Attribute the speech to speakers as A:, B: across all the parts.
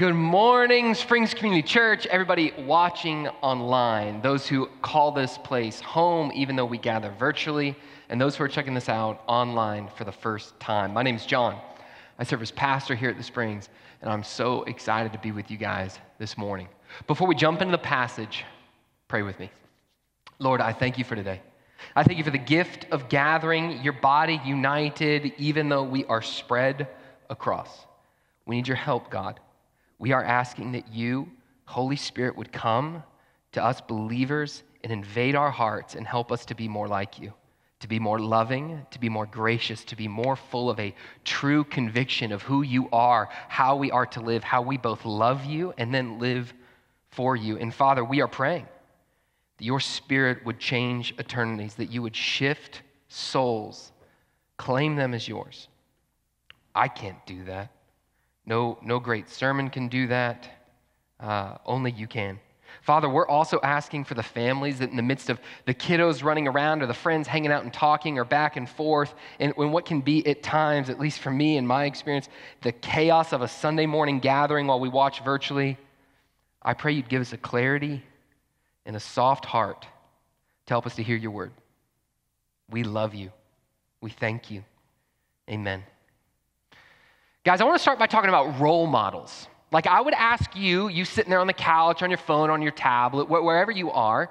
A: Good morning, Springs Community Church, everybody watching online, those who call this place home, even though we gather virtually, and those who are checking this out online for the first time. My name is John. I serve as pastor here at the Springs, and I'm so excited to be with you guys this morning. Before we jump into the passage, pray with me. Lord, I thank you for today. I thank you for the gift of gathering your body united, even though we are spread across. We need your help, God. We are asking that you, Holy Spirit, would come to us believers and invade our hearts and help us to be more like you, to be more loving, to be more gracious, to be more full of a true conviction of who you are, how we are to live, how we both love you and then live for you. And Father, we are praying that your spirit would change eternities, that you would shift souls, claim them as yours. I can't do that. No, no great sermon can do that. Uh, only you can. Father, we're also asking for the families that in the midst of the kiddos running around or the friends hanging out and talking or back and forth, and when what can be at times, at least for me in my experience, the chaos of a Sunday morning gathering while we watch virtually, I pray you'd give us a clarity and a soft heart to help us to hear your word. We love you. We thank you. Amen. Guys, I want to start by talking about role models. Like, I would ask you, you sitting there on the couch, on your phone, on your tablet, wherever you are,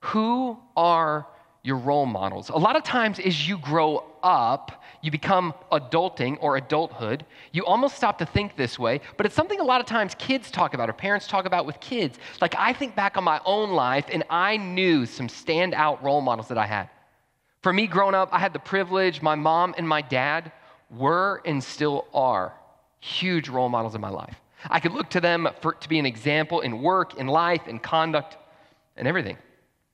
A: who are your role models? A lot of times, as you grow up, you become adulting or adulthood, you almost stop to think this way, but it's something a lot of times kids talk about or parents talk about with kids. Like, I think back on my own life, and I knew some standout role models that I had. For me, growing up, I had the privilege, my mom and my dad were and still are huge role models in my life. I could look to them for, to be an example in work, in life, in conduct, and everything.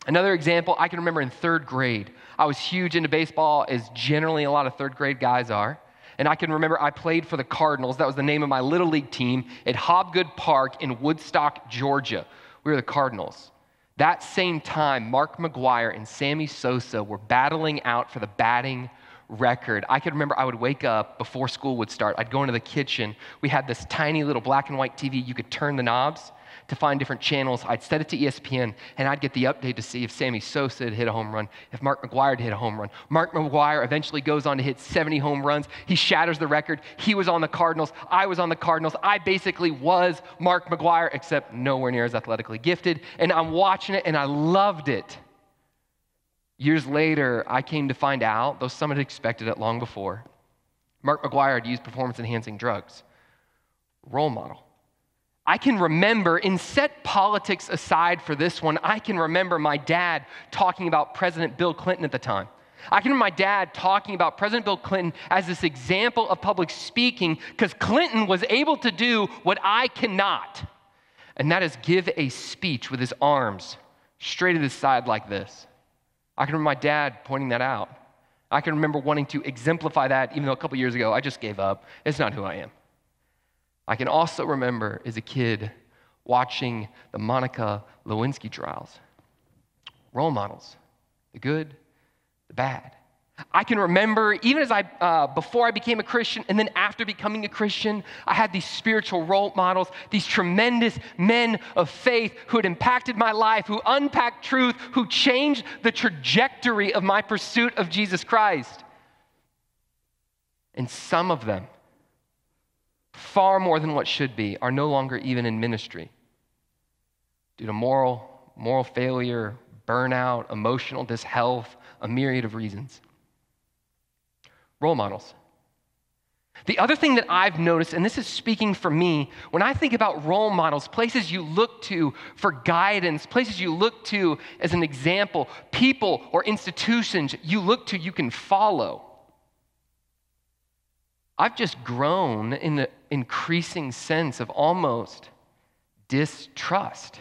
A: Another example, I can remember in third grade, I was huge into baseball, as generally a lot of third grade guys are. And I can remember I played for the Cardinals. That was the name of my little league team at Hobgood Park in Woodstock, Georgia. We were the Cardinals. That same time, Mark McGwire and Sammy Sosa were battling out for the batting record. I could remember I would wake up before school would start. I'd go into the kitchen. We had this tiny little black and white TV. You could turn the knobs to find different channels. I'd set it to ESPN, and I'd get the update to see if Sammy Sosa had hit a home run, if Mark McGwire had hit a home run. Mark McGwire eventually goes on to hit 70 home runs. He shatters the record. He was on the Cardinals. I was on the Cardinals. I basically was Mark McGwire, except nowhere near as athletically gifted. And I'm watching it, and I loved it. Years later, I came to find out, though some had expected it long before, Mark McGwire had used performance enhancing drugs. Role model. I can remember, and set politics aside for this one, I can remember my dad talking about President Bill Clinton at the time. I can remember my dad talking about President Bill Clinton as this example of public speaking because Clinton was able to do what I cannot, and that is give a speech with his arms straight to the side like this. I can remember my dad pointing that out. I can remember wanting to exemplify that, even though a couple years ago I just gave up. It's not who I am. I can also remember as a kid watching the Monica Lewinsky trials. Role models, the good, the bad. I can remember, even as I, uh, before I became a Christian and then after becoming a Christian, I had these spiritual role models, these tremendous men of faith who had impacted my life, who unpacked truth, who changed the trajectory of my pursuit of Jesus Christ. And some of them, far more than what should be, are no longer even in ministry due to moral, moral failure, burnout, emotional dishealth, a myriad of reasons role models. The other thing that I've noticed, and this is speaking for me, when I think about role models, places you look to for guidance, places you look to as an example, people or institutions you look to you can follow. I've just grown in the increasing sense of almost distrust.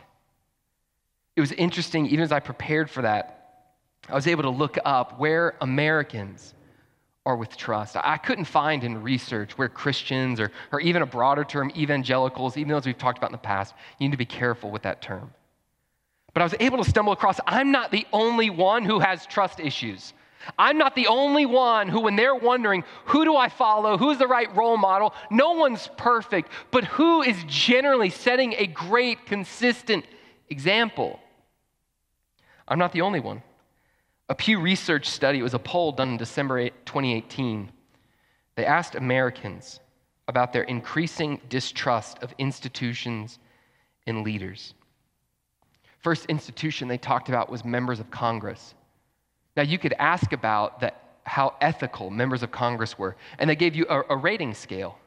A: It was interesting, even as I prepared for that, I was able to look up where Americans or with trust. I couldn't find in research where Christians or, or even a broader term, evangelicals, even those we've talked about in the past, you need to be careful with that term. But I was able to stumble across I'm not the only one who has trust issues. I'm not the only one who, when they're wondering, who do I follow? Who's the right role model? No one's perfect, but who is generally setting a great, consistent example? I'm not the only one. A Pew Research study, it was a poll done in December 2018. They asked Americans about their increasing distrust of institutions and leaders. First institution they talked about was members of Congress. Now, you could ask about that, how ethical members of Congress were, and they gave you a, a rating scale.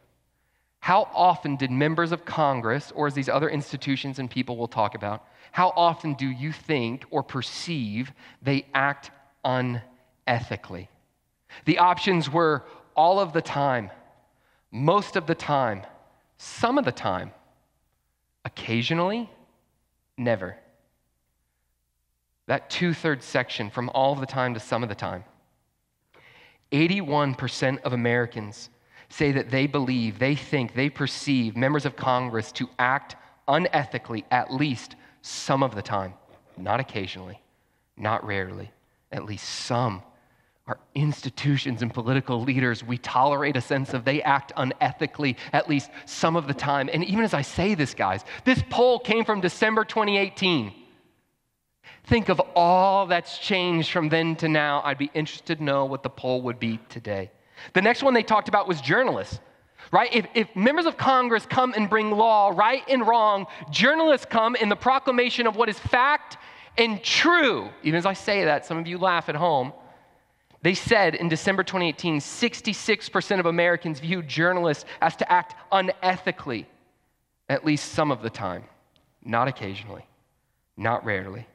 A: How often did members of Congress, or as these other institutions and people will talk about, how often do you think or perceive they act unethically? The options were all of the time, most of the time, some of the time, occasionally, never that two thirds section from all of the time to some of the time. 81% of Americans say that they believe, they think, they perceive members of Congress to act unethically at least some of the time, not occasionally, not rarely, at least some. Our institutions and political leaders, we tolerate a sense of they act unethically at least some of the time. And even as I say this, guys, this poll came from December 2018. Think of all that's changed from then to now. I'd be interested to know what the poll would be today. The next one they talked about was journalists, right? If, if members of Congress come and bring law, right and wrong, journalists come in the proclamation of what is fact and true. Even as I say that, some of you laugh at home. They said in December 2018, 66% of Americans view journalists as to act unethically, at least some of the time, not occasionally, not rarely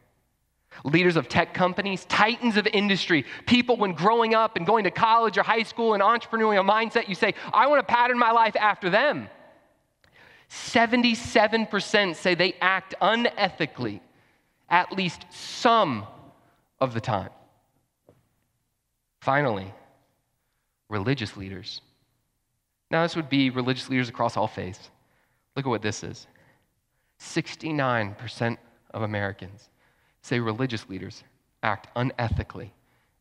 A: leaders of tech companies, titans of industry, people when growing up and going to college or high school and entrepreneurial mindset, you say, I want to pattern my life after them. 77% say they act unethically at least some of the time. Finally, religious leaders. Now, this would be religious leaders across all faiths. Look at what this is 69% of Americans say religious leaders act unethically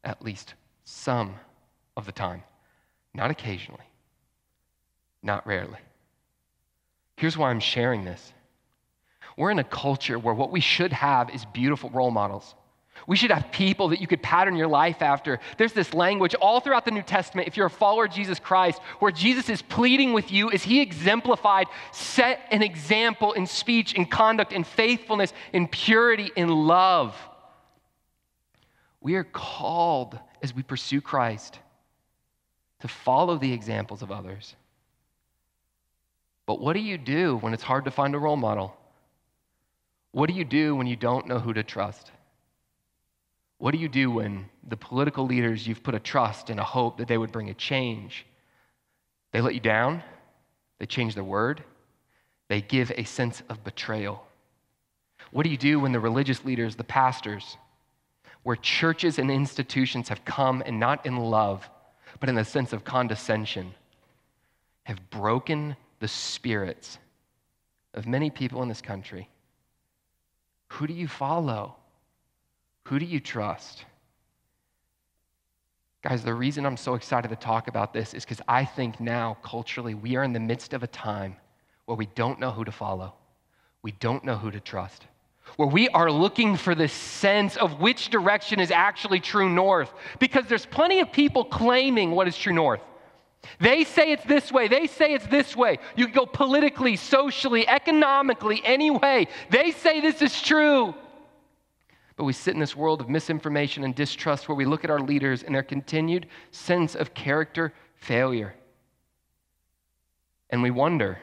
A: at least some of the time, not occasionally, not rarely. Here's why I'm sharing this. We're in a culture where what we should have is beautiful role models. We should have people that you could pattern your life after. There's this language all throughout the New Testament, if you're a follower of Jesus Christ, where Jesus is pleading with you as he exemplified, set an example in speech, in conduct, in faithfulness, in purity, in love. We are called as we pursue Christ to follow the examples of others. But what do you do when it's hard to find a role model? What do you do when you don't know who to trust? What do you do when the political leaders you've put a trust and a hope that they would bring a change? They let you down, they change their word, they give a sense of betrayal. What do you do when the religious leaders, the pastors, where churches and institutions have come and not in love, but in the sense of condescension, have broken the spirits of many people in this country? Who do you follow? Who do you trust? Guys, the reason I'm so excited to talk about this is because I think now, culturally, we are in the midst of a time where we don't know who to follow, we don't know who to trust, where we are looking for this sense of which direction is actually true north, because there's plenty of people claiming what is true north. They say it's this way. They say it's this way. You can go politically, socially, economically, any way. They say this is true. But we sit in this world of misinformation and distrust where we look at our leaders and their continued sense of character failure. And we wonder,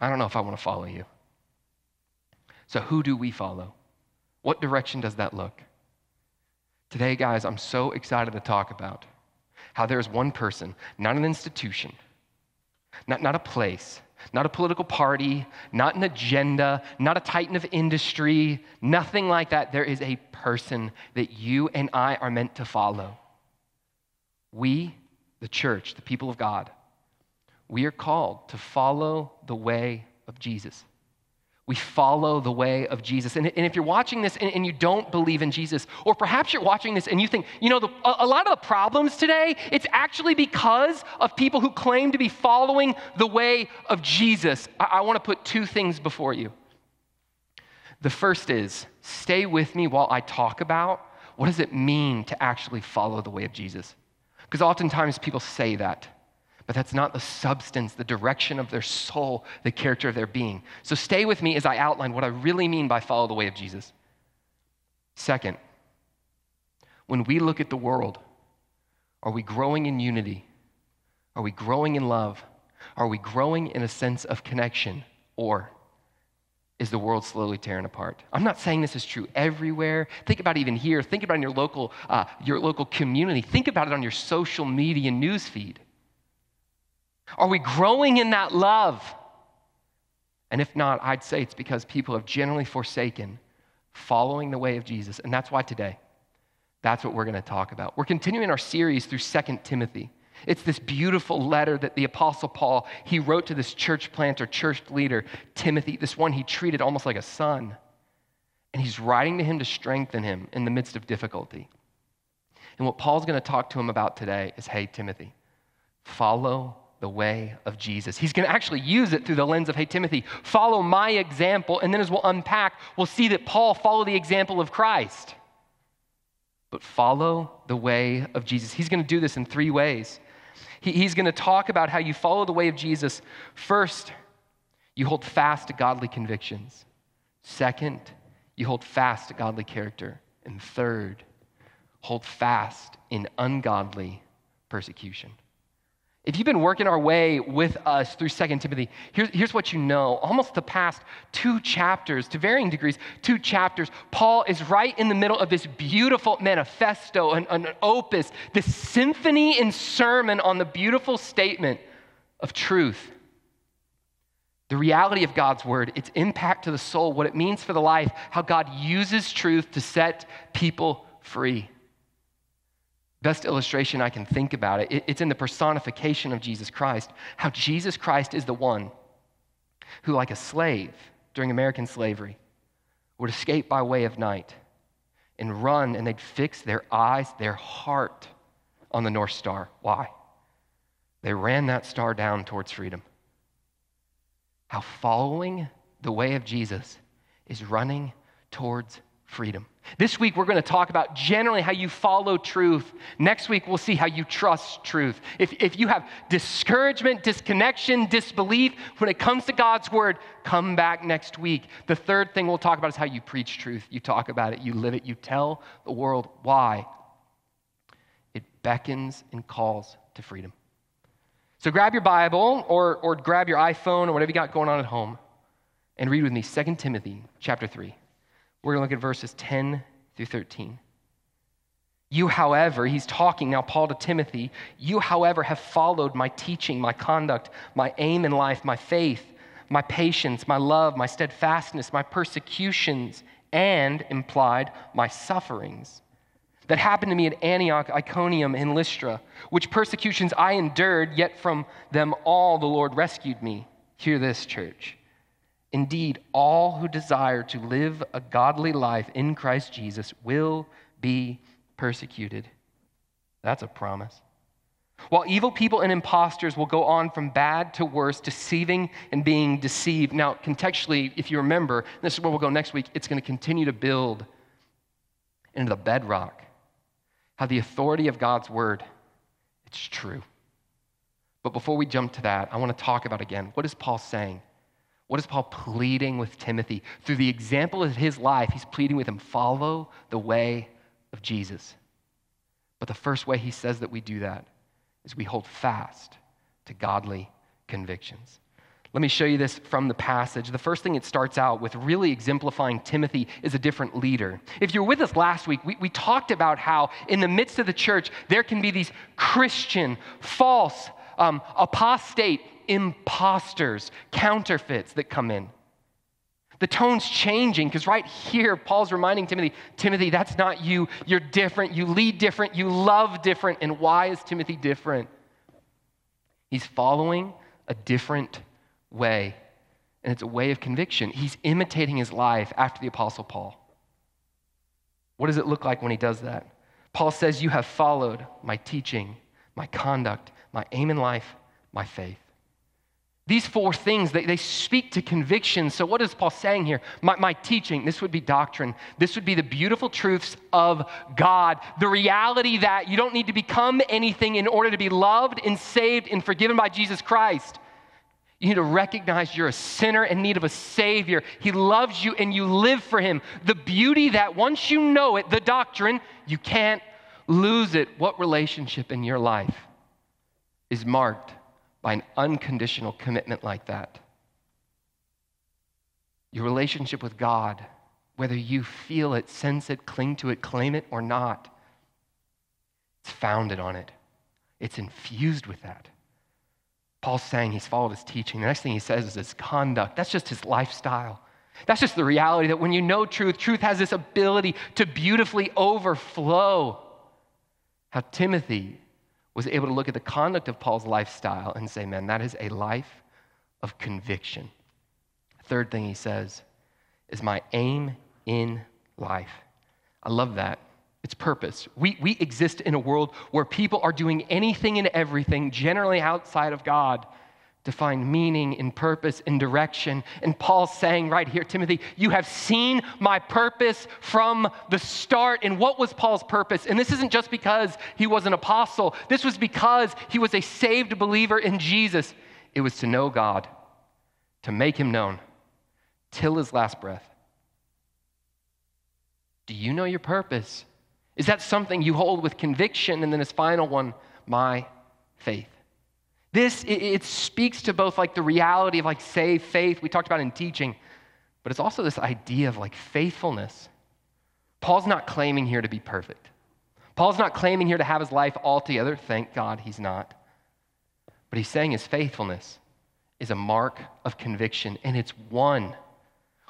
A: I don't know if I want to follow you. So, who do we follow? What direction does that look? Today, guys, I'm so excited to talk about how there's one person, not an institution, not, not a place, not a political party, not an agenda, not a titan of industry, nothing like that. There is a person that you and I are meant to follow. We, the church, the people of God, we are called to follow the way of Jesus. We follow the way of Jesus. And, and if you're watching this and, and, you don't believe in Jesus, or perhaps you're watching this and you think, you know, the, a, a lot of the problems today, it's actually because of people who claim to be following the way of Jesus. I, I want to put two things before you. The first is stay with me while I talk about what does it mean to actually follow the way of Jesus? Because oftentimes people say that but that's not the substance, the direction of their soul, the character of their being. So stay with me as I outline what I really mean by follow the way of Jesus. Second, when we look at the world, are we growing in unity? Are we growing in love? Are we growing in a sense of connection? Or is the world slowly tearing apart? I'm not saying this is true everywhere. Think about it even here. Think about it in your local, uh, your local community. Think about it on your social media news feed. Are we growing in that love? And if not, I'd say it's because people have generally forsaken following the way of Jesus. And that's why today, that's what we're going to talk about. We're continuing our series through Second Timothy. It's this beautiful letter that the apostle Paul, he wrote to this church planter, church leader, Timothy, this one he treated almost like a son. And he's writing to him to strengthen him in the midst of difficulty. And what Paul's going to talk to him about today is, hey, Timothy, follow the way of Jesus. He's going to actually use it through the lens of, hey, Timothy, follow my example. And then as we'll unpack, we'll see that Paul followed the example of Christ. But follow the way of Jesus. He's going to do this in three ways. He, he's going to talk about how you follow the way of Jesus. First, you hold fast to godly convictions. Second, you hold fast to godly character. And third, hold fast in ungodly persecution. If you've been working our way with us through 2 Timothy, here's, here's what you know. Almost the past two chapters, to varying degrees, two chapters, Paul is right in the middle of this beautiful manifesto, an, an opus, this symphony and sermon on the beautiful statement of truth. The reality of God's word, its impact to the soul, what it means for the life, how God uses truth to set people free. Best illustration I can think about it, it's in the personification of Jesus Christ. How Jesus Christ is the one who, like a slave during American slavery, would escape by way of night and run, and they'd fix their eyes, their heart on the North Star. Why? They ran that star down towards freedom. How following the way of Jesus is running towards freedom. This week, we're going to talk about generally how you follow truth. Next week, we'll see how you trust truth. If, if you have discouragement, disconnection, disbelief when it comes to God's word, come back next week. The third thing we'll talk about is how you preach truth. You talk about it, you live it, you tell the world why. It beckons and calls to freedom. So grab your Bible or, or grab your iPhone or whatever you got going on at home and read with me 2 Timothy chapter 3. We're going to look at verses 10 through 13. You, however, he's talking now, Paul to Timothy, you, however, have followed my teaching, my conduct, my aim in life, my faith, my patience, my love, my steadfastness, my persecutions, and implied my sufferings that happened to me at Antioch, Iconium, and Lystra, which persecutions I endured, yet from them all the Lord rescued me. Hear this, church. Indeed, all who desire to live a godly life in Christ Jesus will be persecuted. That's a promise. While evil people and impostors will go on from bad to worse, deceiving and being deceived. Now, contextually, if you remember, this is where we'll go next week, it's going to continue to build into the bedrock. How the authority of God's word, it's true. But before we jump to that, I want to talk about again what is Paul saying? What is Paul pleading with Timothy? Through the example of his life, he's pleading with him follow the way of Jesus. But the first way he says that we do that is we hold fast to godly convictions. Let me show you this from the passage. The first thing it starts out with, really exemplifying Timothy is a different leader. If you're with us last week, we, we talked about how in the midst of the church, there can be these Christian, false, um, apostate, imposters, counterfeits that come in. The tone's changing because right here, Paul's reminding Timothy, Timothy, that's not you. You're different. You lead different. You love different. And why is Timothy different? He's following a different way and it's a way of conviction. He's imitating his life after the Apostle Paul. What does it look like when he does that? Paul says, You have followed my teaching, my conduct, my aim in life, my faith. These four things, they, they speak to conviction. So, what is Paul saying here? My, my teaching, this would be doctrine. This would be the beautiful truths of God. The reality that you don't need to become anything in order to be loved and saved and forgiven by Jesus Christ. You need to recognize you're a sinner in need of a Savior. He loves you and you live for Him. The beauty that once you know it, the doctrine, you can't lose it. What relationship in your life is marked by an unconditional commitment like that? Your relationship with God, whether you feel it, sense it, cling to it, claim it, or not, it's founded on it, it's infused with that. Paul's saying he's followed his teaching. The next thing he says is his conduct. That's just his lifestyle. That's just the reality that when you know truth, truth has this ability to beautifully overflow. How Timothy was able to look at the conduct of Paul's lifestyle and say, man, that is a life of conviction. Third thing he says is my aim in life. I love that its purpose. We, we exist in a world where people are doing anything and everything, generally outside of God, to find meaning and purpose and direction. And Paul's saying right here, Timothy, you have seen my purpose from the start. And what was Paul's purpose? And this isn't just because he was an apostle, this was because he was a saved believer in Jesus. It was to know God, to make him known till his last breath. Do you know your purpose? Is that something you hold with conviction? And then his final one, my faith. This, it, it, speaks to both like the reality of like save faith, we talked about in teaching, but it's also this idea of like faithfulness. Paul's not claiming here to be perfect. Paul's not claiming here to have his life all together. Thank God he's not. But he's saying his faithfulness is a mark of conviction, and it's one.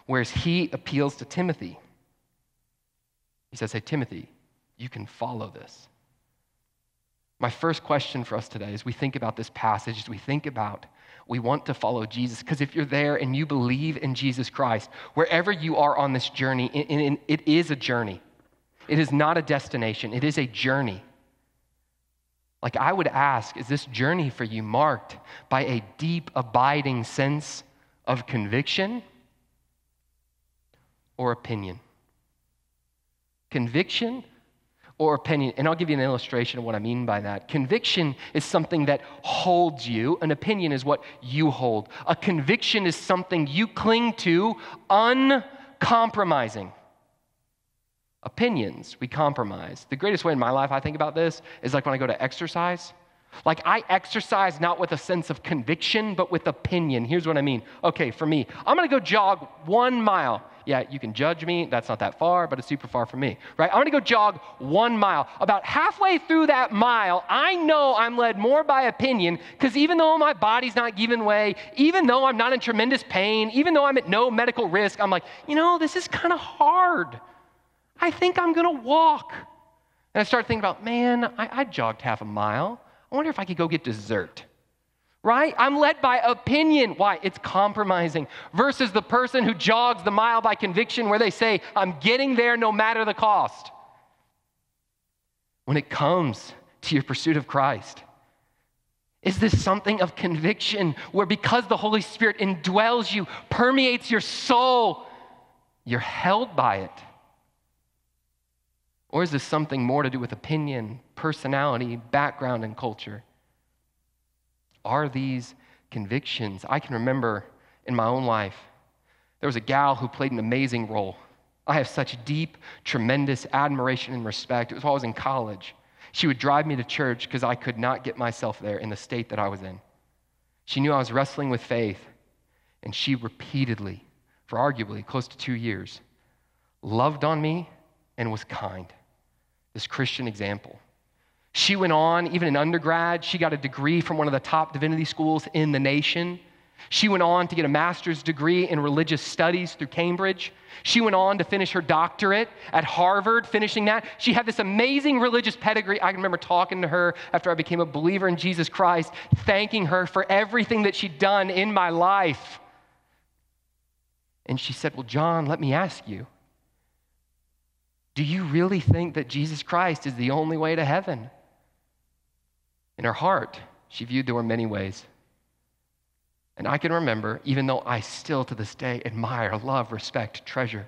A: Whereas he appeals to Timothy. He says, Hey, Timothy, you can follow this. My first question for us today as we think about this passage, as we think about we want to follow Jesus, because if you're there and you believe in Jesus Christ, wherever you are on this journey, it is a journey. It is not a destination, it is a journey. Like I would ask, is this journey for you marked by a deep, abiding sense of conviction or opinion? Conviction or opinion. And I'll give you an illustration of what I mean by that. Conviction is something that holds you, an opinion is what you hold. A conviction is something you cling to uncompromising. Opinions, we compromise. The greatest way in my life I think about this is like when I go to exercise. Like I exercise not with a sense of conviction, but with opinion. Here's what I mean. Okay, for me, I'm gonna go jog one mile. Yeah, you can judge me. That's not that far, but it's super far from me, right? I'm gonna go jog one mile. About halfway through that mile, I know I'm led more by opinion because even though my body's not giving way, even though I'm not in tremendous pain, even though I'm at no medical risk, I'm like, you know, this is kind of hard. I think I'm gonna walk. And I start thinking about, man, I, I jogged half a mile. I wonder if I could go get dessert right? I'm led by opinion. Why? It's compromising. Versus the person who jogs the mile by conviction, where they say, I'm getting there no matter the cost. When it comes to your pursuit of Christ, is this something of conviction where because the Holy Spirit indwells you, permeates your soul, you're held by it? Or is this something more to do with opinion, personality, background, and culture? Are these convictions? I can remember in my own life, there was a gal who played an amazing role. I have such deep, tremendous admiration and respect. It was while I was in college. She would drive me to church because I could not get myself there in the state that I was in. She knew I was wrestling with faith, and she repeatedly, for arguably close to two years, loved on me and was kind. This Christian example. She went on, even in undergrad, she got a degree from one of the top divinity schools in the nation. She went on to get a master's degree in religious studies through Cambridge. She went on to finish her doctorate at Harvard, finishing that. She had this amazing religious pedigree. I can remember talking to her after I became a believer in Jesus Christ, thanking her for everything that she'd done in my life. And she said, Well, John, let me ask you do you really think that Jesus Christ is the only way to heaven? In her heart, she viewed there were many ways. And I can remember, even though I still to this day admire, love, respect, treasure.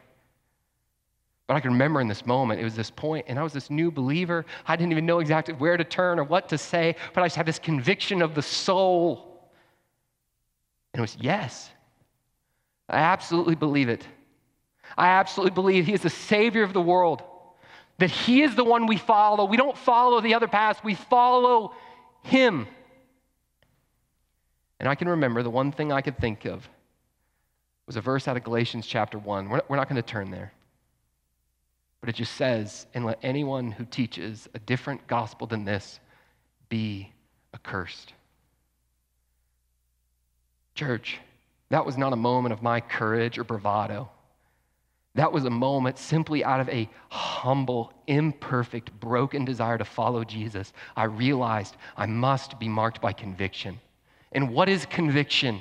A: But I can remember in this moment, it was this point, and I was this new believer. I didn't even know exactly where to turn or what to say, but I just had this conviction of the soul. And it was yes. I absolutely believe it. I absolutely believe He is the Savior of the world, that He is the one we follow. We don't follow the other paths, we follow Him. And I can remember the one thing I could think of was a verse out of Galatians chapter 1. We're not, we're not going to turn there. But it just says, and let anyone who teaches a different gospel than this be accursed. Church, that was not a moment of my courage or bravado. That was a moment simply out of a humble, imperfect, broken desire to follow Jesus. I realized I must be marked by conviction. And what is conviction?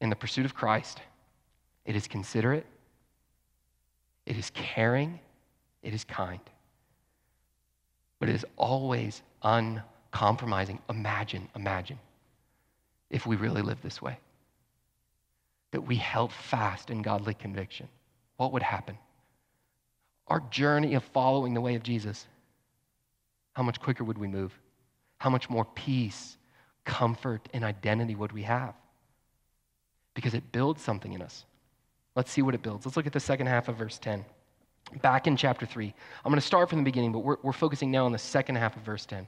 A: In the pursuit of Christ, it is considerate, it is caring, it is kind, but it is always uncompromising. Imagine, imagine if we really lived this way that we held fast in godly conviction, what would happen? Our journey of following the way of Jesus, how much quicker would we move? How much more peace, comfort, and identity would we have? Because it builds something in us. Let's see what it builds. Let's look at the second half of verse 10. Back in chapter 3. I'm going to start from the beginning, but we're, we're focusing now on the second half of verse 10.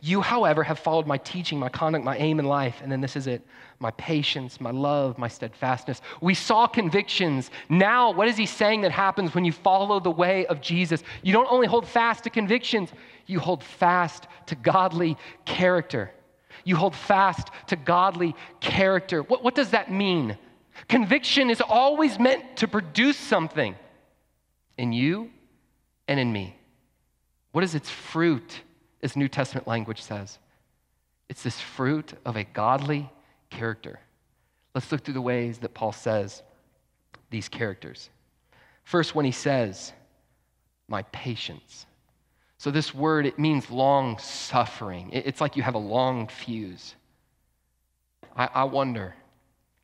A: You, however, have followed my teaching, my conduct, my aim in life. And then this is it my patience, my love, my steadfastness. We saw convictions. Now, what is he saying that happens when you follow the way of Jesus? You don't only hold fast to convictions, you hold fast to godly character. You hold fast to godly character. What, what does that mean? Conviction is always meant to produce something in you and in me. What is its fruit? As New Testament language says. It's this fruit of a godly character. Let's look through the ways that Paul says these characters. First, when he says, my patience. So, this word, it means long suffering. It's like you have a long fuse. I, I wonder,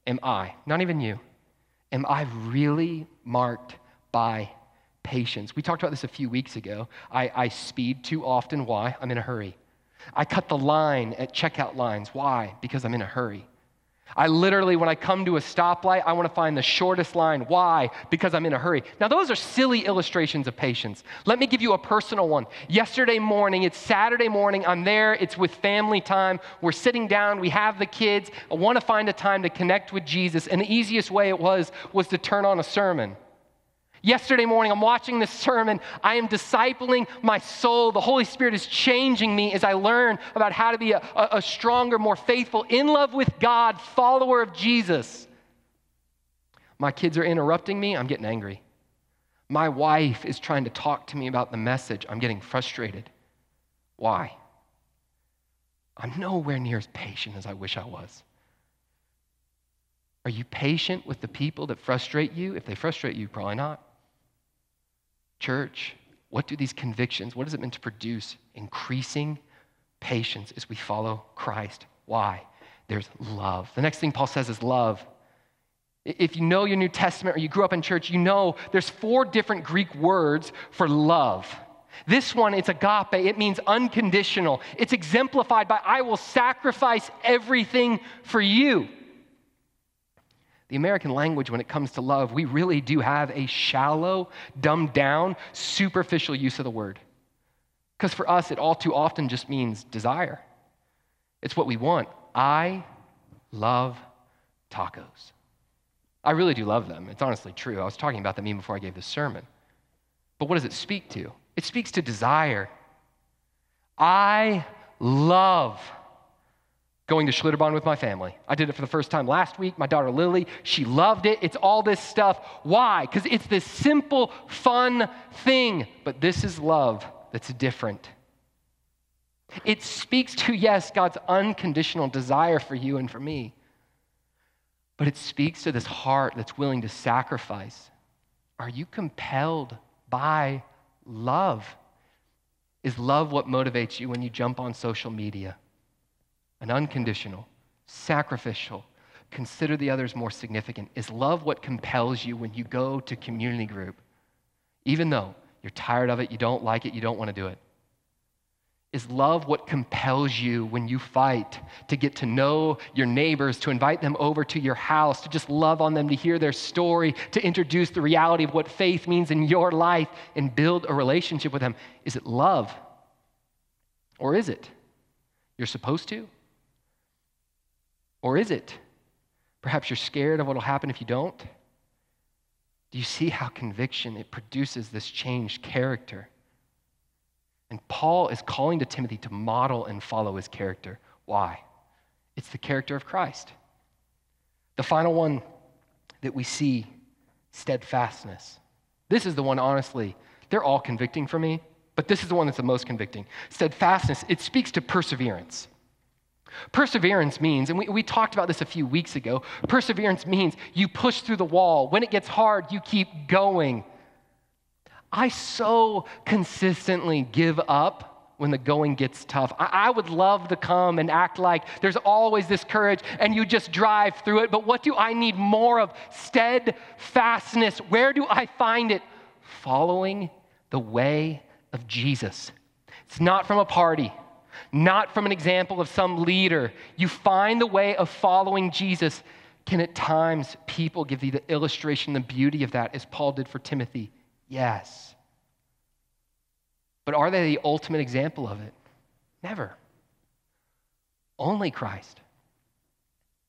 A: am I, not even you, am I really marked by patience. We talked about this a few weeks ago. I, I speed too often. Why? I'm in a hurry. I cut the line at checkout lines. Why? Because I'm in a hurry. I literally, when I come to a stoplight, I want to find the shortest line. Why? Because I'm in a hurry. Now, those are silly illustrations of patience. Let me give you a personal one. Yesterday morning, it's Saturday morning, I'm there, it's with family time. We're sitting down, we have the kids. I want to find a time to connect with Jesus, and the easiest way it was was to turn on a sermon. Yesterday morning, I'm watching this sermon. I am discipling my soul. The Holy Spirit is changing me as I learn about how to be a, a, a, stronger, more faithful, in love with God, follower of Jesus. My kids are interrupting me. I'm getting angry. My wife is trying to talk to me about the message. I'm getting frustrated. Why? I'm nowhere near as patient as I wish I was. Are you patient with the people that frustrate you? If they frustrate you, probably not. Church, what do these convictions, what does it mean to produce? Increasing patience as we follow Christ. Why? There's love. The next thing Paul says is love. If you know your New Testament or you grew up in church, you know there's four different Greek words for love. This one, it's agape. It means unconditional. It's exemplified by I will sacrifice everything for you the American language, when it comes to love, we really do have a shallow, dumbed down, superficial use of the word. Because for us, it all too often just means desire. It's what we want. I love tacos. I really do love them. It's honestly true. I was talking about them even before I gave this sermon. But what does it speak to? It speaks to desire. I love going to Schlitterbahn with my family. I did it for the first time last week. My daughter Lily, she loved it. It's all this stuff. Why? Because it's this simple, fun thing. But this is love that's different. It speaks to, yes, God's unconditional desire for you and for me. but it speaks to this heart that's willing to sacrifice. Are you compelled by love? Is love what motivates you when you jump on social media? An unconditional, sacrificial, consider the others more significant. Is love what compels you when you go to community group? Even though you're tired of it, you don't like it, you don't want to do it. Is love what compels you when you fight to get to know your neighbors, to invite them over to your house, to just love on them, to hear their story, to introduce the reality of what faith means in your life and build a relationship with them? Is it love? Or is it? You're supposed to? Or is it? Perhaps you're scared of what will happen if you don't? Do you see how conviction it produces this changed character? And Paul is calling to Timothy to model and follow his character. Why? It's the character of Christ. The final one that we see steadfastness. This is the one, honestly, they're all convicting for me, but this is the one that's the most convicting. Steadfastness, it speaks to perseverance. Perseverance means, and we, we talked about this a few weeks ago, perseverance means you push through the wall. When it gets hard, you keep going. I so consistently give up when the going gets tough. I, I, would love to come and act like there's always this courage and you just drive through it. But what do I need more of? Steadfastness. Where do I find it? Following the way of Jesus. It's not from a party, not from an example of some leader. You find the way of following Jesus. Can at times people give you the illustration, the beauty of that, as Paul did for Timothy? Yes. But are they the ultimate example of it? Never. Only Christ.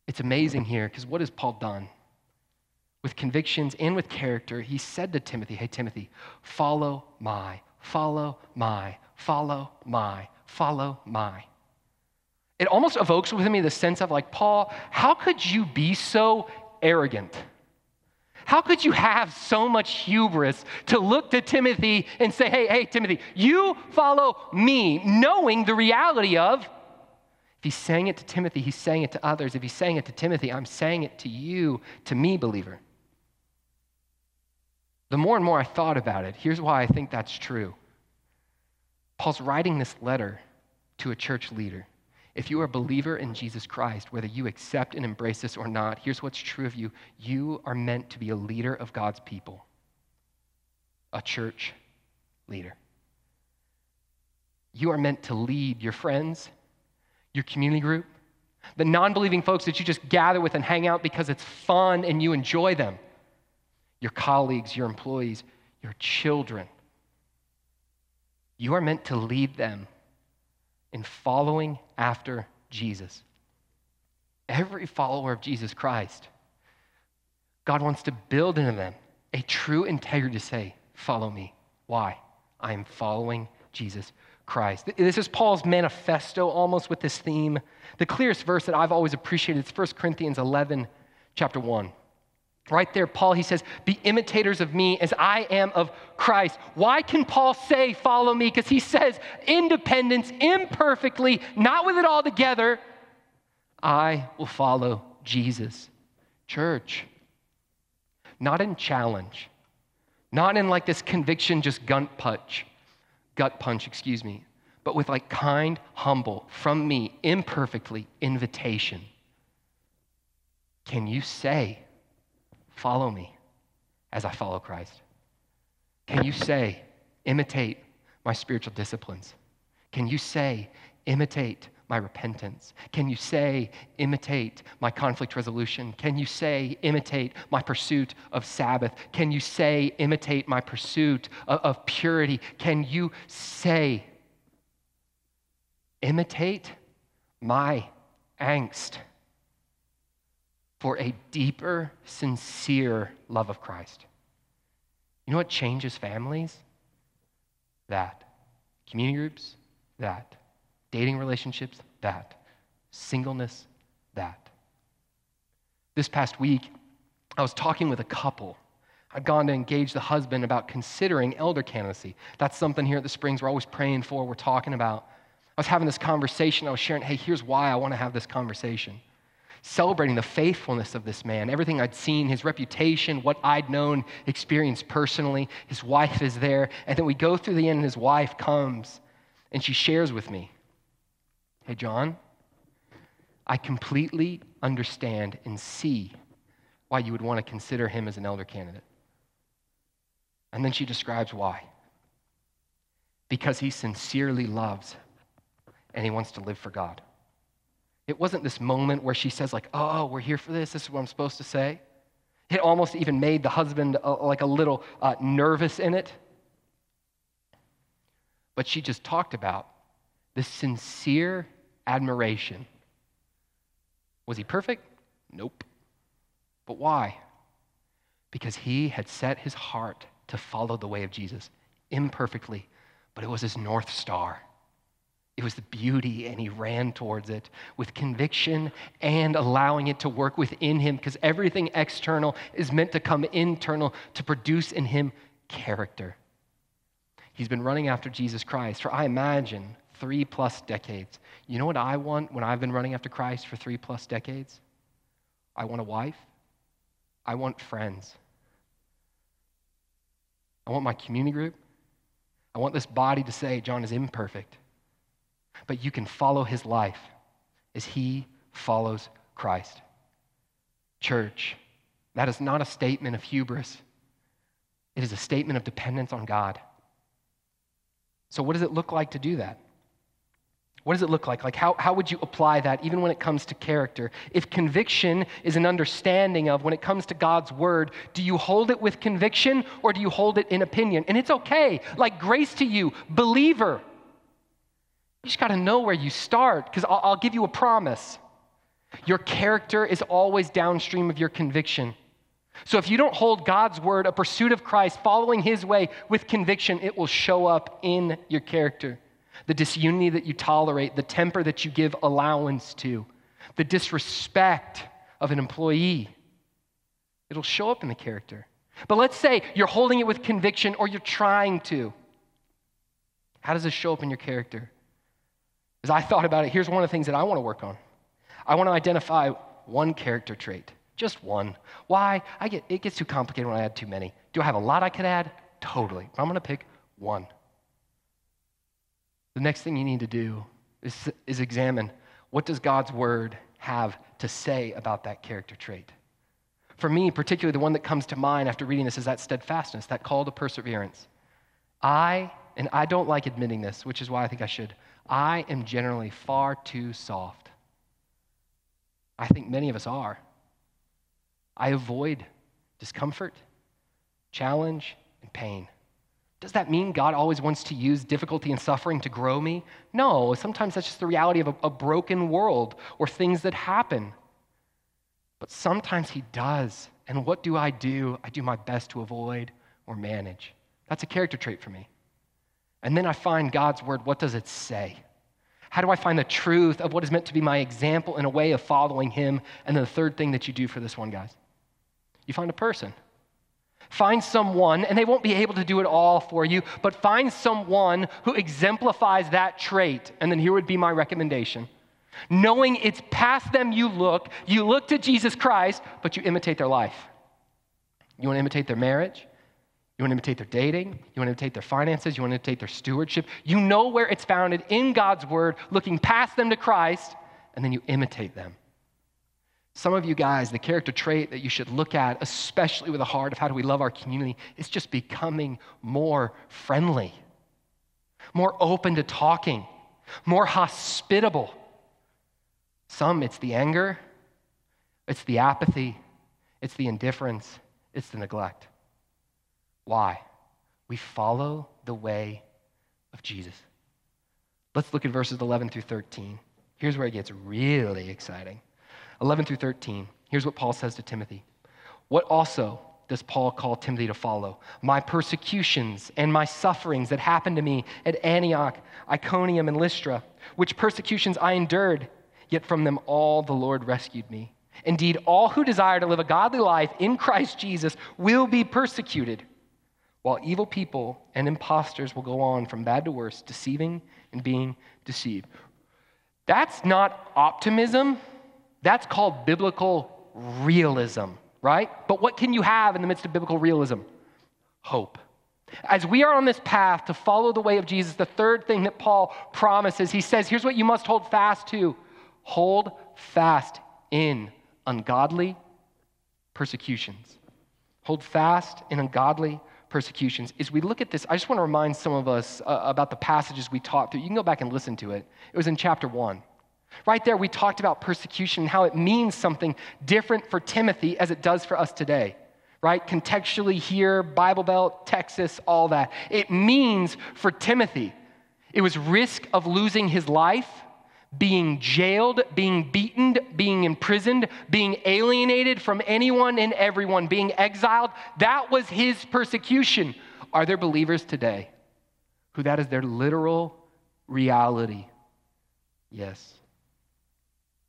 A: It's amazing here because what has Paul done? With convictions and with character, he said to Timothy, Hey, Timothy, follow my, follow my, follow my, follow my. It almost evokes within me the sense of like, Paul, how could you be so arrogant? How could you have so much hubris to look to Timothy and say, hey, hey, Timothy, you follow me, knowing the reality of, if he's saying it to Timothy, he's saying it to others. If he's saying it to Timothy, I'm saying it to you, to me, believer. The more and more I thought about it, here's why I think that's true. Paul's writing this letter to a church leader. If you are a believer in Jesus Christ, whether you accept and embrace this or not, here's what's true of you you are meant to be a leader of God's people, a church leader. You are meant to lead your friends, your community group, the non believing folks that you just gather with and hang out because it's fun and you enjoy them, your colleagues, your employees, your children. You are meant to lead them in following after Jesus. Every follower of Jesus Christ, God wants to build into them a true integrity to say, Follow me. Why? I am following Jesus Christ. This is Paul's manifesto almost with this theme. The clearest verse that I've always appreciated is 1 Corinthians 11, chapter 1. Right there, Paul, he says, Be imitators of me as I am of Christ. Why can Paul say, Follow me? Because he says, independence, imperfectly, not with it all together, I will follow Jesus. Church, not in challenge, not in like this conviction, just gut punch, gut punch, excuse me, but with like kind, humble, from me, imperfectly, invitation. Can you say, Follow me as I follow Christ. Can you say, imitate my spiritual disciplines? Can you say, imitate my repentance? Can you say, imitate my conflict resolution? Can you say, imitate my pursuit of Sabbath? Can you say, imitate my pursuit of, of purity? Can you say, imitate my angst? For a deeper, sincere love of Christ. You know what changes families? That. Community groups? That. Dating relationships? That. Singleness? That. This past week, I was talking with a couple. I'd gone to engage the husband about considering elder candidacy. That's something here at the Springs we're always praying for, we're talking about. I was having this conversation. I was sharing, hey, here's why I want to have this conversation. Celebrating the faithfulness of this man, everything I'd seen, his reputation, what I'd known, experienced personally. His wife is there. And then we go through the end, and his wife comes and she shares with me Hey, John, I completely understand and see why you would want to consider him as an elder candidate. And then she describes why. Because he sincerely loves and he wants to live for God. It wasn't this moment where she says, like, oh, we're here for this. This is what I'm supposed to say. It almost even made the husband uh, like a little uh, nervous in it. But she just talked about this sincere admiration. Was he perfect? Nope. But why? Because he had set his heart to follow the way of Jesus imperfectly, but it was his North Star. It was the beauty, and he ran towards it with conviction and allowing it to work within him because everything external is meant to come internal to produce in him character. He's been running after Jesus Christ for, I imagine, three plus decades. You know what I want when I've been running after Christ for three plus decades? I want a wife. I want friends. I want my community group. I want this body to say John is imperfect. But you can follow his life as he follows Christ. Church, that is not a statement of hubris, it is a statement of dependence on God. So, what does it look like to do that? What does it look like? Like, how, how would you apply that even when it comes to character? If conviction is an understanding of when it comes to God's word, do you hold it with conviction or do you hold it in opinion? And it's okay. Like, grace to you, believer. You just got to know where you start because I'll, I'll give you a promise. Your character is always downstream of your conviction. So if you don't hold God's word, a pursuit of Christ, following his way with conviction, it will show up in your character the disunity that you tolerate, the temper that you give allowance to, the disrespect of an employee. It'll show up in the character. But let's say you're holding it with conviction or you're trying to. How does this show up in your character? As I thought about it, here's one of the things that I want to work on. I want to identify one character trait, just one. Why? I get, it gets too complicated when I add too many. Do I have a lot I could add? Totally. But I'm going to pick one. The next thing you need to do is, is examine what does God's word have to say about that character trait? For me, particularly the one that comes to mind after reading this is that steadfastness, that call to perseverance. I, and I don't like admitting this, which is why I think I should, I am generally far too soft. I think many of us are. I avoid discomfort, challenge, and pain. Does that mean God always wants to use difficulty and suffering to grow me? No, sometimes that's just the reality of a, a, broken world or things that happen. But sometimes He does. And what do I do? I do my best to avoid or manage. That's a character trait for me. And then I find God's word. What does it say? How do I find the truth of what is meant to be my example in a way of following Him? And then the third thing that you do for this one, guys, you find a person. Find someone, and they won't be able to do it all for you, but find someone who exemplifies that trait. And then here would be my recommendation. Knowing it's past them you look, you look to Jesus Christ, but you imitate their life. You want to imitate their marriage? You want to imitate their dating? You want to imitate their finances? You want to imitate their stewardship? You know where it's founded in God's word, looking past them to Christ, and then you imitate them. Some of you guys, the character trait that you should look at, especially with the heart of how do we love our community, is just becoming more friendly, more open to talking, more hospitable. Some, it's the anger, it's the apathy, it's the indifference, it's the neglect. Why? We follow the way of Jesus. Let's look at verses 11 through 13. Here's where it gets really exciting. 11 through 13. Here's what Paul says to Timothy What also does Paul call Timothy to follow? My persecutions and my sufferings that happened to me at Antioch, Iconium, and Lystra, which persecutions I endured, yet from them all the Lord rescued me. Indeed, all who desire to live a godly life in Christ Jesus will be persecuted, while evil people and impostors will go on from bad to worse, deceiving and being deceived. That's not optimism. That's called biblical realism, right? But what can you have in the midst of biblical realism? Hope. As we are on this path to follow the way of Jesus, the third thing that Paul promises, he says, here's what you must hold fast to hold fast in ungodly persecutions. Hold fast in ungodly persecutions. is we look at this, I just want to remind some of us uh, about the passages we talked through. You can go back and listen to it. It was in chapter one. Right there, we talked about persecution and how it means something different for Timothy as it does for us today. Right? Contextually, here, Bible Belt, Texas, all that. It means for Timothy, it was risk of losing his life, being jailed, being beaten, being imprisoned, being alienated from anyone and everyone, being exiled. That was his persecution. Are there believers today who that is their literal reality? Yes.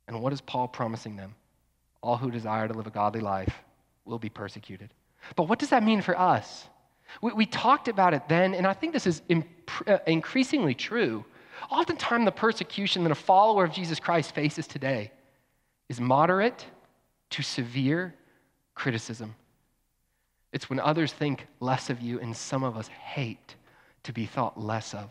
A: And what is Paul promising them? All who desire to live a godly life will be persecuted. But what does that mean for us? We, we talked about it then, and I think this is imp- uh, increasingly true. Oftentimes, the persecution that a follower of Jesus Christ faces today is moderate to severe criticism. It's when others think less of you, and some of us hate to be thought less of.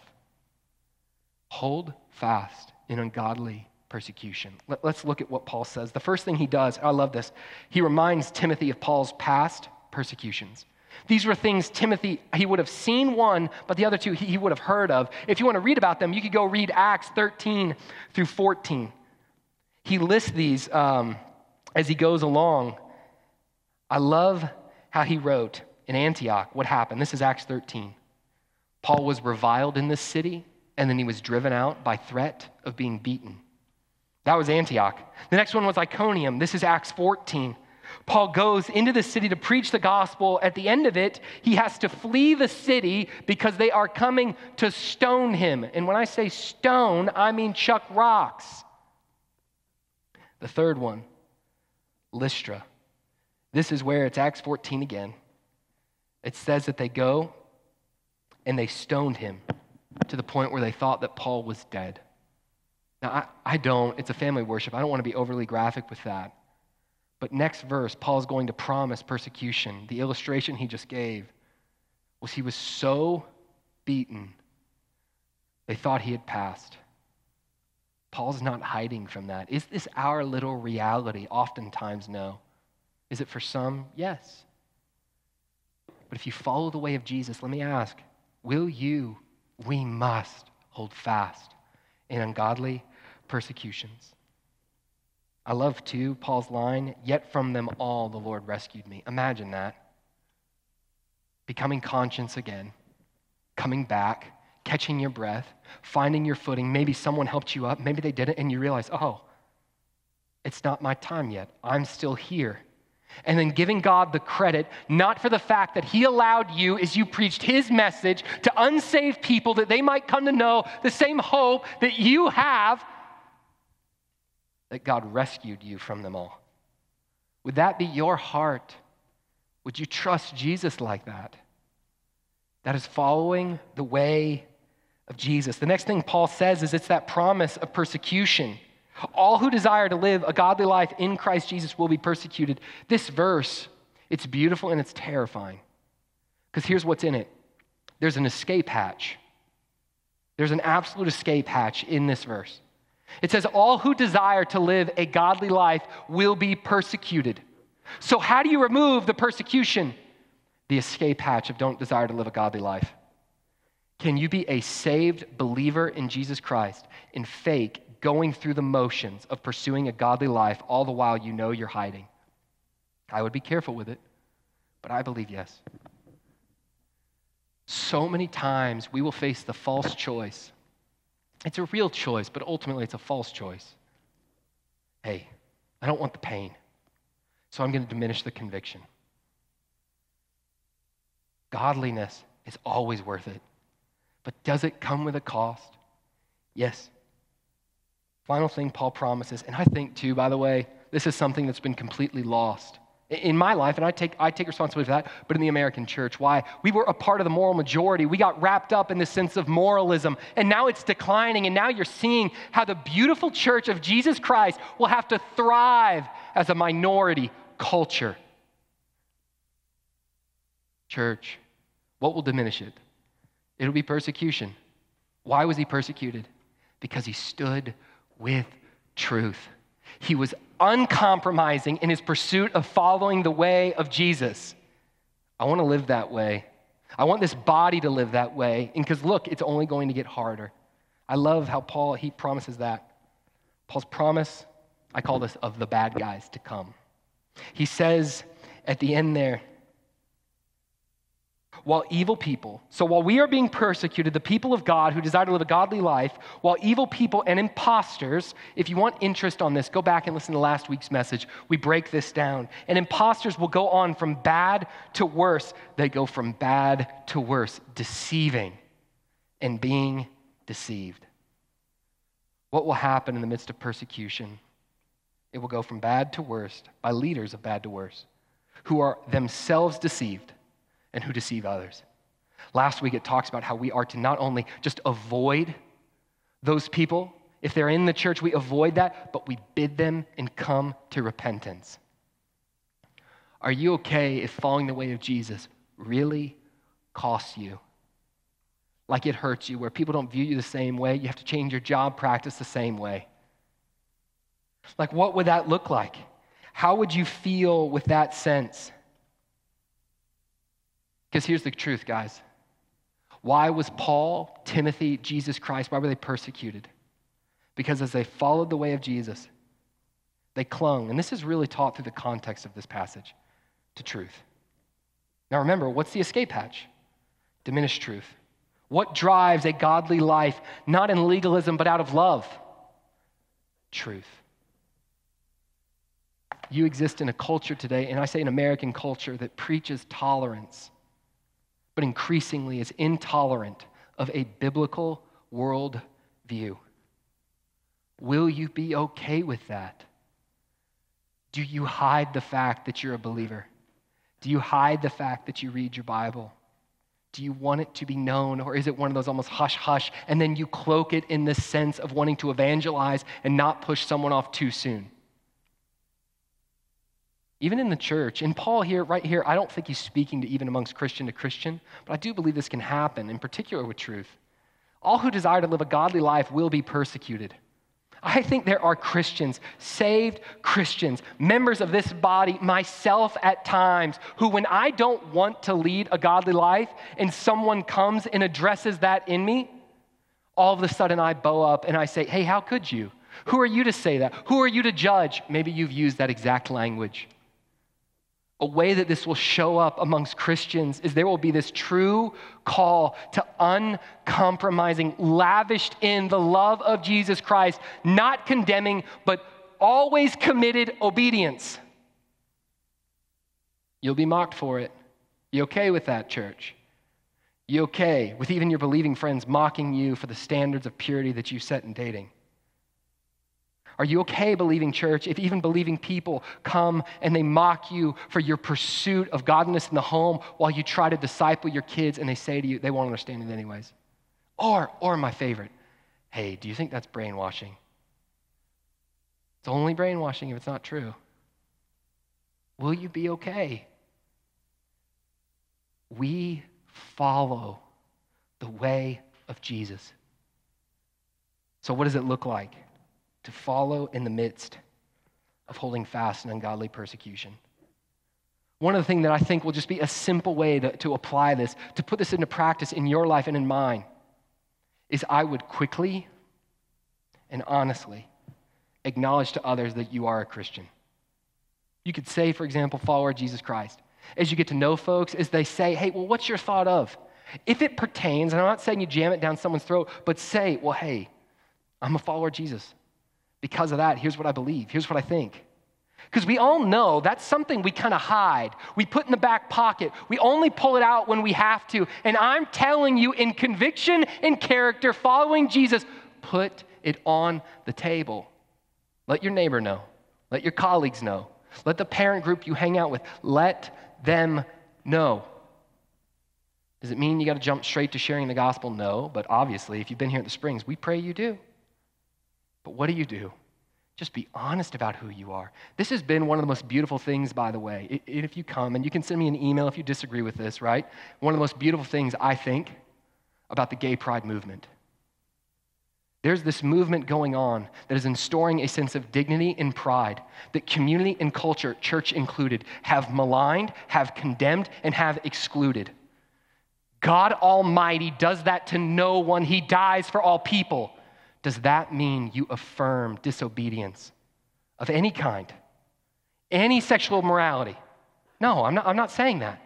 A: Hold fast in ungodly persecution. Let, us look at what Paul says. The first thing he does, I love this, he reminds Timothy of Paul's past persecutions. These were things Timothy, he would have seen one, but the other two he, would have heard of. If you want to read about them, you could go read Acts 13 through 14. He lists these um, as he goes along. I love how he wrote in Antioch what happened. This is Acts 13. Paul was reviled in this city, and then he was driven out by threat of being beaten. That was Antioch. The next one was Iconium. This is Acts 14. Paul goes into the city to preach the gospel. At the end of it, he has to flee the city because they are coming to stone him. And when I say stone, I mean chuck rocks. The third one, Lystra. This is where it's Acts 14 again. It says that they go and they stoned him to the point where they thought that Paul was dead. Now, I, I don't, it's a family worship. I don't want to be overly graphic with that. But next verse, Paul's going to promise persecution. The illustration he just gave was he was so beaten, they thought he had passed. Paul's not hiding from that. Is this our little reality? Oftentimes, no. Is it for some? Yes. But if you follow the way of Jesus, let me ask will you, we must hold fast in ungodly persecutions. I love too Paul's line, yet from them all the Lord rescued me. Imagine that. Becoming conscious again, coming back, catching your breath, finding your footing. Maybe someone helped you up, maybe they didn't, and you realize, oh, it's not my time yet. I'm still here. And then giving God the credit, not for the fact that He allowed you as you preached His message to unsaved people that they might come to know the same hope that you have, that God rescued you from them all? Would that be your heart? Would you trust Jesus like that? That is following the way of Jesus. The next thing Paul says is it's that promise of persecution. All who desire to live a godly life in Christ Jesus will be persecuted. This verse, it's beautiful and it's terrifying. Because here's what's in it there's an escape hatch. There's an absolute escape hatch in this verse. It says, All who desire to live a godly life will be persecuted. So, how do you remove the persecution? The escape hatch of don't desire to live a godly life. Can you be a saved believer in Jesus Christ and fake going through the motions of pursuing a godly life all the while you know you're hiding? I would be careful with it, but I believe yes. So many times we will face the false choice it's a real choice, but ultimately it's a false choice. Hey, I don't want the pain, so I'm going to diminish the conviction. Godliness is always worth it, but does it come with a cost? Yes. Final thing Paul promises, and I think too, by the way, this is something that's been completely lost in my life, and I take, I take responsibility for that, but in the American church. Why? We were a part of the moral majority. We got wrapped up in the sense of moralism, and now it's declining, and now you're seeing how the beautiful church of Jesus Christ will have to thrive as a minority culture. Church, what will diminish it? It'll be persecution. Why was he persecuted? Because he stood with truth. He was uncompromising in his pursuit of following the way of Jesus. I want to live that way. I want this body to live that way. And because look, it's only going to get harder. I love how Paul he promises that. Paul's promise, I call this of the bad guys to come. He says at the end there, while evil people, so while we are being persecuted, the people of God who desire to live a godly life, while evil people and imposters, if you want interest on this, go back and listen to last week's message. We break this down. And imposters will go on from bad to worse. They go from bad to worse, deceiving and being deceived. What will happen in the midst of persecution? It will go from bad to worst by leaders of bad to worse who are themselves deceived and who deceive others. Last week it talks about how we are to not only just avoid those people, if they're in the church, we avoid that, but we bid them and come to repentance. Are you okay if following the way of Jesus really costs you? Like it hurts you, where people don't view you the same way, you have to change your job practice the same way. Like, what would that look like? How would you feel with that sense? Because here's the truth, guys. Why was Paul, Timothy, Jesus Christ, why were they persecuted? Because as they followed the way of Jesus, they clung, and this is really taught through the context of this passage, to truth. Now remember, what's the escape hatch? Diminished truth. What drives a godly life, not in legalism, but out of love? Truth. You exist in a culture today, and I say an American culture, that preaches tolerance but increasingly is intolerant of a biblical world view. Will you be okay with that? Do you hide the fact that you're a believer? Do you hide the fact that you read your Bible? Do you want it to be known, or is it one of those almost hush hush, and then you cloak it in the sense of wanting to evangelize and not push someone off too soon? Even in the church. And Paul here, right here, I don't think he's speaking to even amongst Christian to Christian, but I do believe this can happen, in particular with truth. All who desire to live a godly life will be persecuted. I think there are Christians, saved Christians, members of this body, myself at times, who, when I don't want to lead a godly life and someone comes and addresses that in me, all of a sudden I bow up and I say, Hey, how could you? Who are you to say that? Who are you to judge? Maybe you've used that exact language a way that this will show up amongst Christians is there will be this true call to uncompromising, lavished in the love of Jesus Christ, not condemning, but always committed obedience. You'll be mocked for it. You okay with that, church? You okay with even your believing friends mocking you for the standards of purity that you set in dating? Are you okay believing church if even believing people come and they mock you for your pursuit of godliness in the home while you try to disciple your kids and they say to you they won't understand it anyways? Or, or my favorite, hey, do you think that's brainwashing? It's only brainwashing if it's not true. Will you be okay? We follow the way of Jesus. So, what does it look like? To follow in the midst of holding fast in ungodly persecution. One of the things that I think will just be a simple way to, to apply this, to put this into practice in your life and in mine, is I would quickly and honestly acknowledge to others that you are a Christian. You could say, for example, follower of Jesus Christ. As you get to know folks, as they say, hey, well, what's your thought of? If it pertains, and I'm not saying you jam it down someone's throat, but say, well, hey, I'm a follower of Jesus because of that, here's what I believe, here's what I think. Because we all know that's something we kind of hide. We put in the back pocket. We only pull it out when we have to. And I'm telling you, in conviction and character, following Jesus, put it on the table. Let your neighbor know. Let your colleagues know. Let the parent group you hang out with, let them know. Does it mean you got to jump straight to sharing the gospel? No, but obviously, if you've been here at the Springs, we pray you do. But what do you do? Just be honest about who you are. This has been one of the most beautiful things, by the way. If you come, and you can send me an email if you disagree with this, right? One of the most beautiful things, I think, about the gay pride movement. There's this movement going on that is installing a sense of dignity and pride that community and culture, church included, have maligned, have condemned, and have excluded. God Almighty does that to no one. He dies for all people. Does that mean you affirm disobedience of any kind? Any sexual morality? No, I'm not, I'm not saying that.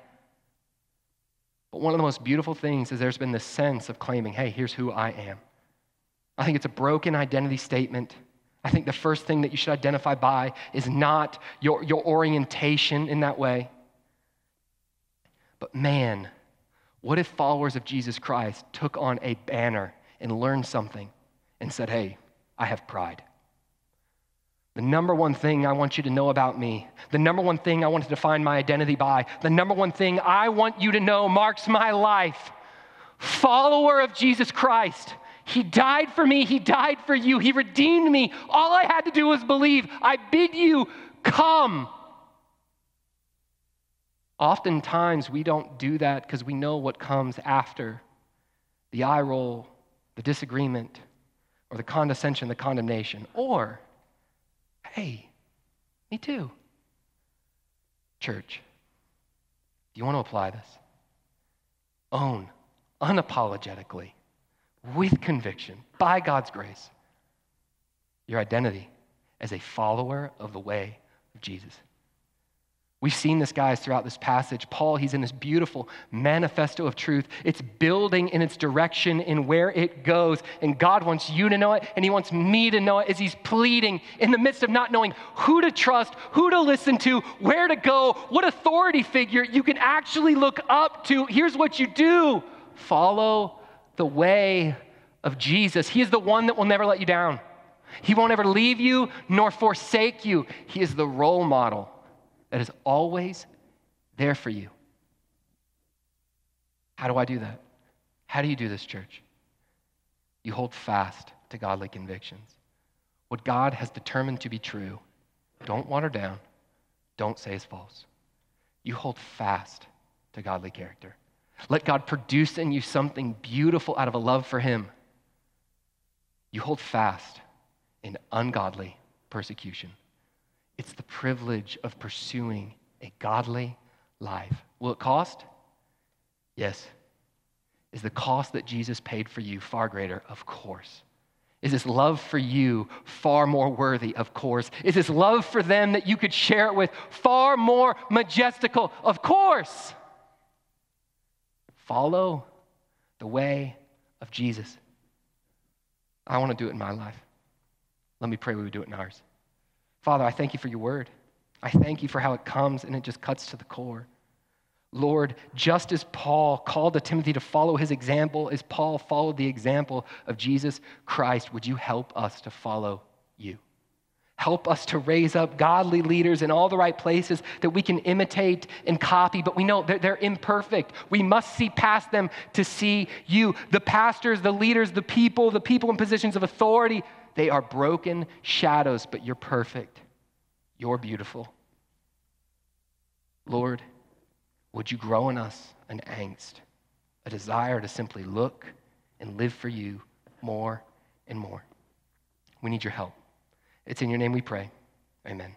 A: But one of the most beautiful things is there's been this sense of claiming, hey, here's who I am. I think it's a broken identity statement. I think the first thing that you should identify by is not your, your orientation in that way. But man, what if followers of Jesus Christ took on a banner and learned something and said, Hey, I have pride? The number one thing I want you to know about me, the number one thing I want to define my identity by, the number one thing I want you to know marks my life. Follower of Jesus Christ. He died for me. He died for you. He redeemed me. All I had to do was believe. I bid you, come. Oftentimes, we don't do that because we know what comes after the eye roll, the disagreement, or the condescension, the condemnation. Or, hey, me too. Church, do you want to apply this? Own unapologetically, with conviction, by God's grace, your identity as a follower of the way of Jesus. We've seen this, guys, throughout this passage. Paul, he's in this beautiful manifesto of truth. It's building in its direction in where it goes. And God wants you to know it, and He wants me to know it as He's pleading in the midst of not knowing who to trust, who to listen to, where to go, what authority figure you can actually look up to. Here's what you do follow the way of Jesus. He is the one that will never let you down, He won't ever leave you nor forsake you. He is the role model that is always there for you. How do I do that? How do you do this, church? You hold fast to godly convictions. What God has determined to be true, don't water down, don't say is false. You hold fast to godly character. Let God produce in you something beautiful out of a love for Him. You hold fast in ungodly persecution. It's the privilege of pursuing a godly life. Will it cost? Yes. Is the cost that Jesus paid for you far greater? Of course. Is his love for you far more worthy? Of course. Is his love for them that you could share it with far more majestical? Of course. Follow the way of Jesus. I want to do it in my life. Let me pray we would do it in ours. Father, I thank you for your word. I thank you for how it comes and it just cuts to the core. Lord, just as Paul called to Timothy to follow his example, as Paul followed the example of Jesus Christ, would you help us to follow you? Help us to raise up godly leaders in all the right places that we can imitate and copy, but we know they're, they're, imperfect. We must see past them to see you. The pastors, the leaders, the people, the people in positions of authority, they are broken shadows, but you're perfect. You're beautiful. Lord, would you grow in us an angst, a desire to simply look and live for you more and more? We need your help. It's in your name we pray. Amen.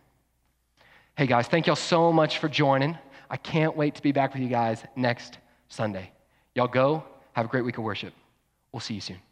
A: Hey, guys, thank y'all so much for joining. I can't wait to be back with you guys next Sunday. Y'all go. Have a great week of worship. We'll see you soon.